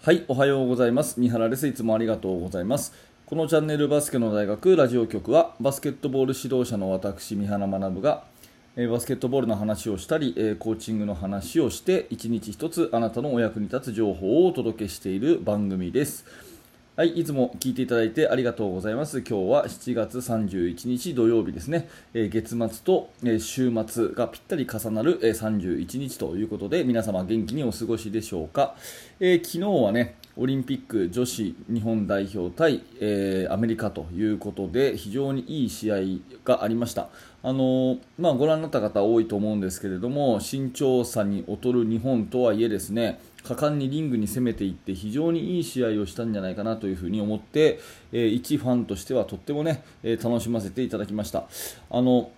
はい、おはようございます。三原です。いつもありがとうございます。このチャンネルバスケの大学ラジオ局は、バスケットボール指導者の私、三原学が、えーバスケットボールの話をしたり、えーコーチングの話をして、一日一つあなたのお役に立つ情報をお届けしている番組です。はい、いつも聞いていただいてありがとうございます。今日は7月31日土曜日ですね。えー月末と、えー週末がぴったり重なる、えー31日ということで、皆様元気にお過ごしでしょうか。えー昨日はね、オリンピック女子日本代表対、えーアメリカということで非常にいい試合がありました、あのーまあ、ご覧になった方多いと思うんですけれども身長差に劣る日本とはいえですね果敢にリングに攻めていって非常にいい試合をしたんじゃないかなというふに思って、えー一ファンとしてはとってもね、えー楽しませていただきました。あの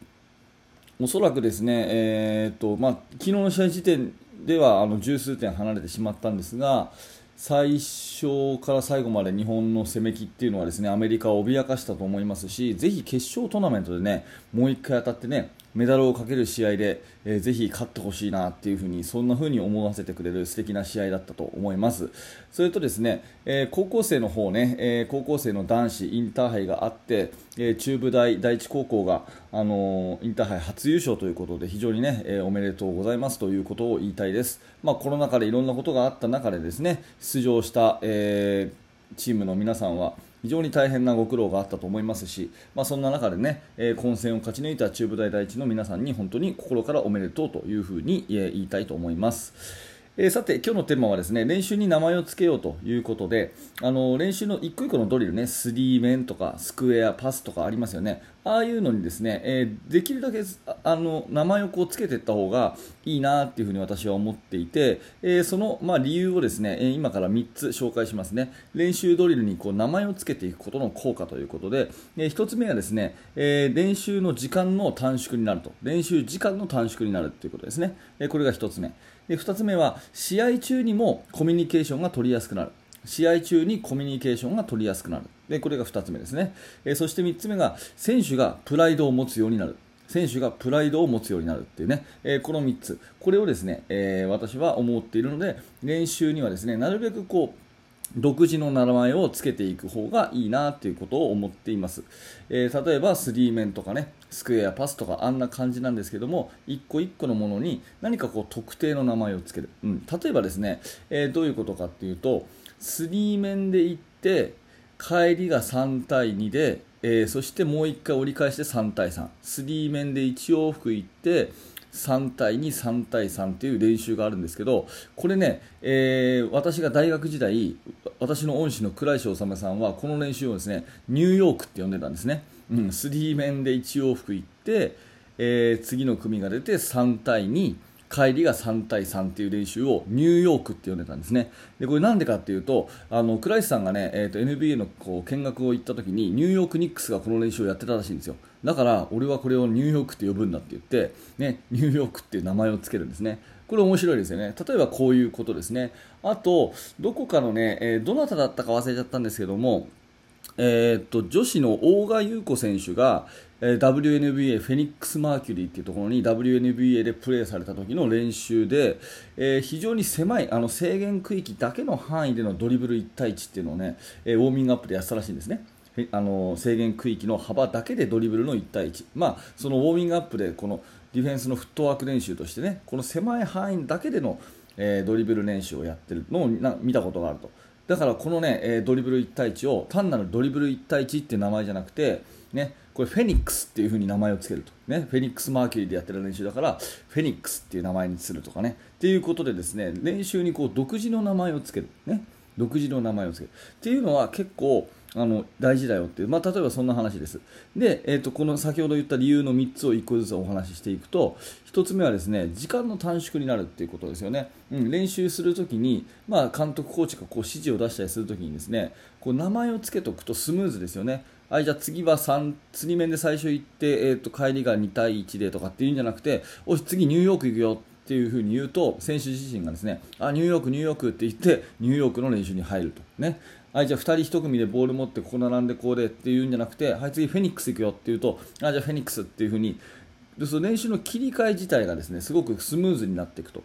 おそらくですね、えーとまあ、昨日の試合時点ではあの十数点離れてしまったんですが、最初から最後まで日本の攻めきっていうのはですねアメリカを脅かしたと思いますし、ぜひ決勝トーナメントでねもう1回当たってねメダルをかける試合で、えーぜひ勝ってほしいなっていう風にそんな風に思わせてくれる素敵な試合だったと思います。それとですね、えー高校生の方ね、えー高校生の男子インターハイがあって、えー中部大第一高校があのーインターハイ初優勝ということで非常にね、えーおめでとうございますということを言いたいです。まあコロナ禍でいろんなことがあった中でですね出場した、えーチームの皆さんは非常に大変なご苦労があったと思いますし、まあ、そんな中でね、えー混戦を勝ち抜いた中部大第一の皆さんに本当に心からおめでとうというふうに、言いたいと思います。えーさて、今日のテーマはですね練習に名前を付けようということであの練習の一個一個のドリルねスリーメンとかスクエア、パスとかありますよね。ああいうのにですね、えーできるだけあの名前をこう付けていった方がいいなっていうふうに私は思っていて、えーその、まあ、理由をですね、今から3つ紹介しますね。練習ドリルにこう名前を付けていくことの効果ということで、え1つ目はですね、え練習の時間の短縮になると。練習時間の短縮になるということですね、えこれが1つ目。で2つ目は試合中にもコミュニケーションが取りやすくなる。試合中にコミュニケーションが取りやすくなる。でこれが2つ目ですね、えそして3つ目が選手がプライドを持つようになる。選手がプライドを持つようになるっていうね、えーこの3つ。これをですね、えー私は思っているので練習にはですねなるべくこう独自の名前をつけていく方がいいなということを思っています、えー例えばスリーメンとかねスクエアパスとかあんな感じなんですけども一個一個のものに何かこう特定の名前をつける、うん、例えばですね、えーどういうことかっていうとスリーメンで行って帰りが3対2で、えーそしてもう1回折り返して3対3スリーメンで1往復行って3対2、3対3という練習があるんですけどこれね、えー私が大学時代私の恩師の倉石修さんはこの練習をですねニューヨークって呼んでたんですね、うん、スリーメンで1往復行って、えー次の組が出て3対2帰りが3対3っていう練習をニューヨークって呼んでたんですね。でこれなんでかっていうと、あの倉石さんがね、えーと NBA のこう見学を行った時にニューヨークニックスがこの練習をやってたらしいんですよ。だから俺はこれをニューヨークって呼ぶんだって言って、ね、ニューヨークっていう名前をつけるんですね。これ面白いですよね。例えばこういうことですね。あと、どこかのね、えーどなただったか忘れちゃったんですけども、えーっと女子の大賀優子選手が、えー WNBA フェニックス・マーキュリーっていうところに WNBA でプレーされた時の練習で、えー非常に狭いあの制限区域だけの範囲でのドリブル1対1っていうのをね、えーウォーミングアップでやったらしいんですね。あの制限区域の幅だけでドリブルの1対1、まあ、そのウォーミングアップでこのディフェンスのフットワーク練習としてねこの狭い範囲だけでの、えードリブル練習をやってるのを見たことがあると。だからこのね、えドリブル1対1を単なるドリブル1対1っていう名前じゃなくて、ね、これフェニックスっていう風に名前を付けると、ね、フェニックスマーキュリーでやってる練習だからフェニックスっていう名前にするとかね。っていうことでですね練習にこう独自の名前を付ける、ね、独自の名前を付ける。っていうのは結構あの大事だよっていう、まあ、例えばそんな話です。で、えー、とこの先ほど言った理由の3つを1個ずつお話ししていくと1つ目はですね時間の短縮になるっていうことですよね、うん、練習するときに、まあ、監督コーチがこう指示を出したりするときにですねこう名前をつけておくとスムーズですよね。はい、じゃあ次は3釣り面で最初行って、えー、と帰りが2対1でとかっていうんじゃなくておし次ニューヨーク行くよっていうふうに言うと選手自身がですねあニューヨーク、ニューヨークって言ってニューヨークの練習に入ると。ね。はい、じゃあ2人1組でボール持ってここ並んでこうでっていうんじゃなくて、はい、次フェニックス行くよって言うとあじゃあフェニックスっていうふうにでその練習の切り替え自体がですねすごくスムーズになっていくと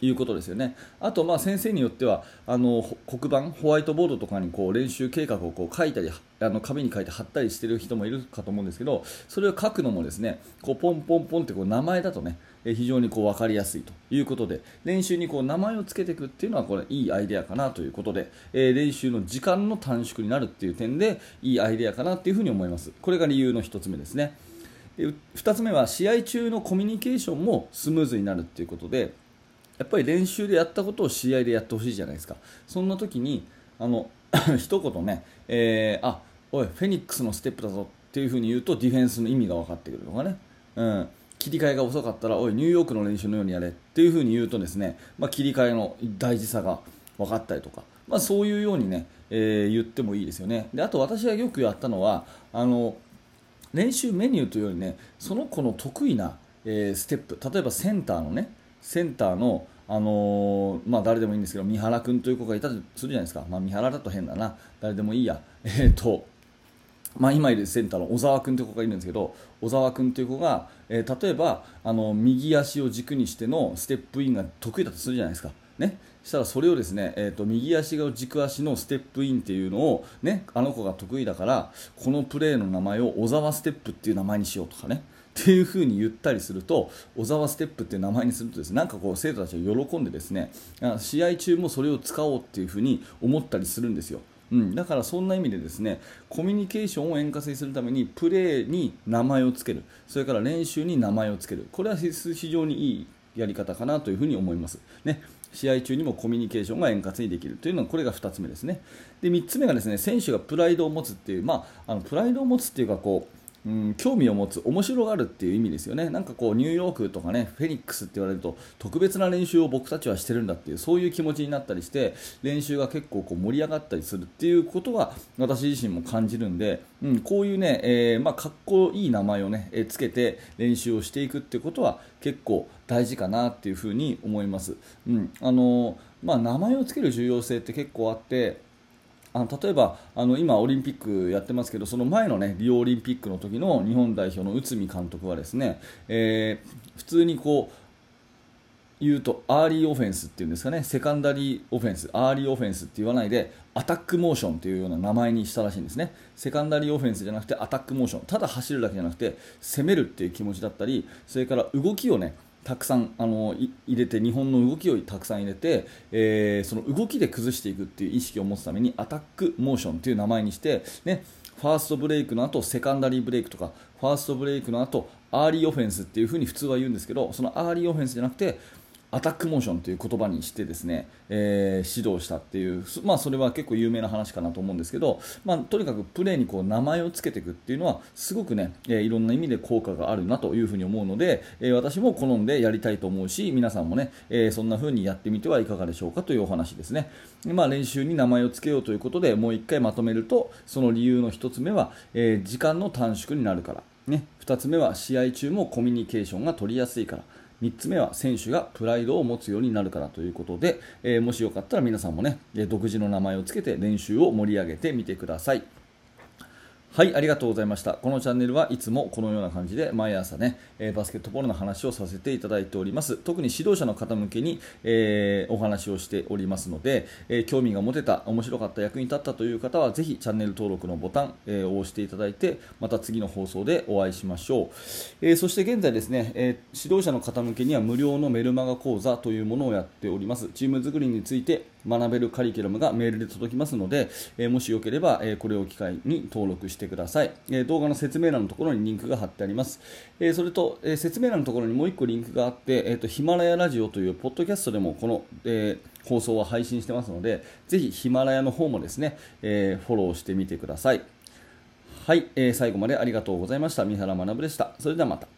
いうことですよね。あと、まあ、先生によってはあの黒板、ホワイトボードとかにこう練習計画をこう書いたりあの紙に書いて貼ったりしている人もいるかと思うんですけどそれを書くのもですねこうポンポンポンってこう名前だとね非常にこう分かりやすいということで練習にこう名前を付けていくっていうのはこれいいアイデアかなということで、え、練習の時間の短縮になるっていう点でいいアイデアかなっていうふに思います。これが理由の1つ目ですね。2つ目は試合中のコミュニケーションもスムーズになるっていうことでやっぱり練習でやったことを試合でやってほしいじゃないですか。そんな時にあの 一言ね、えー、あおいフェニックスのステップだぞっていう風に言うとディフェンスの意味が分かってくるとかね、うん、切り替えが遅かったらおいニューヨークの練習のようにやれっていう風に言うとですね、まあ、切り替えの大事さが分かったりとか、まあ、そういうようにね、えー、言ってもいいですよね。であと私がよくやったのはあの練習メニューというよりねその子の得意な、えー、ステップ例えばセンターのねセンターの、あのー、まあ、誰でもいいんですけど三原君という子がいたとするじゃないですか、まあ、三原だと変だな。誰でもいいや、えーとまあ、今いるセンターの小沢君という子がいるんですけど小沢君という子が、えー、例えばあの右足を軸にしてのステップインが得意だとするじゃないですか。ね、したらそれをですね、えーと、右足が軸足のステップインっていうのを、ね、あの子が得意だからこのプレーの名前を小沢ステップっていう名前にしようとかねっていう風に言ったりすると小沢ステップっていう名前にするとですねなんかこう生徒たちが喜んでですね試合中もそれを使おうっていう風に思ったりするんですよ。うん、だからそんな意味でですねコミュニケーションを円滑にするためにプレーに名前をつける。それから練習に名前をつける。これは非常にいいやり方かなというふに思います。ね。試合中にもコミュニケーションが円滑にできる。というのはこれが2つ目ですね。で3つ目がですね選手がプライドを持つっていう、まあ、あのプライドを持つっていうかこううん、興味を持つ、面白がるっていう意味ですよね、なんかこうニューヨークとかねフェニックスって言われると特別な練習を僕たちはしてるんだっていうそういう気持ちになったりして練習が結構こう盛り上がったりするっていうことは私自身も感じるんで、うん、こういうね、えー、まあ、かっこいい名前をね、えつけて練習をしていくってことは結構大事かなっていうふに思います。うんあのまあ、名前をつける重要性って結構あってあの例えばあの今、オリンピックやってますけどその前の、ね、リオオリンピックの時の日本代表の内海監督はですね、えー、普通にこう言うとアーリーオフェンスっていうんですかねセカンダリーオフェンスアーリーオフェンスって言わないでアタックモーションというような名前にしたらしいんですね。セカンダリーオフェンスじゃなくてアタックモーション。ただ走るだけじゃなくて攻めるっていう気持ちだったりそれから動きをねたくさんあの入れて日本の動きをたくさん入れて、えー、その動きで崩していくっていう意識を持つためにアタックモーションという名前にして、ね、ファーストブレイクの後セカンダリーブレイクとかファーストブレイクの後アーリーオフェンスっていう風に普通は言うんですけどそのアーリーオフェンスじゃなくてアタックモーションという言葉にしてですね、えー、指導したっていう、まあ、それは結構有名な話かなと思うんですけど、まあ、とにかくプレーにこう名前を付けていくっていうのはすごくね、えー、いろんな意味で効果があるなというふうに思うので、えー、私も好んでやりたいと思うし皆さんもね、えそんな風にやってみてはいかがでしょうかというお話ですね、まあ、練習に名前を付けようということでもう1回まとめるとその理由の1つ目は、え時間の短縮になるから、ね、2つ目は試合中もコミュニケーションが取りやすいから。3つ目は選手がプライドを持つようになるからということで、えー、もしよかったら皆さんもね独自の名前をつけて練習を盛り上げてみてください。はい、ありがとうございました。このチャンネルはいつもこのような感じで毎朝ね、えー、バスケットボールの話をさせていただいております。特に指導者の方向けに、えー、お話をしておりますので、えー、興味が持てた、面白かった、役に立ったという方はぜひチャンネル登録のボタン、えを押していただいて、また次の放送でお会いしましょう。えそして現在ですね、え指導者の方向けには無料のメルマガ講座というものをやっております。チーム作りについて学べるカリキュラムがメールで届きますので、えもしよければ、えこれを機会に登録してください、え動画の説明欄のところにリンクが貼ってあります、えそれと、え説明欄のところにもう1個リンクがあって、えーと、ヒマラヤラジオというポッドキャストでもこの、えー、放送は配信してますのでぜひヒマラヤの方もですね、えー、フォローしてみてください。はい、えー、最後までありがとうございました。三原学でした。それではまた。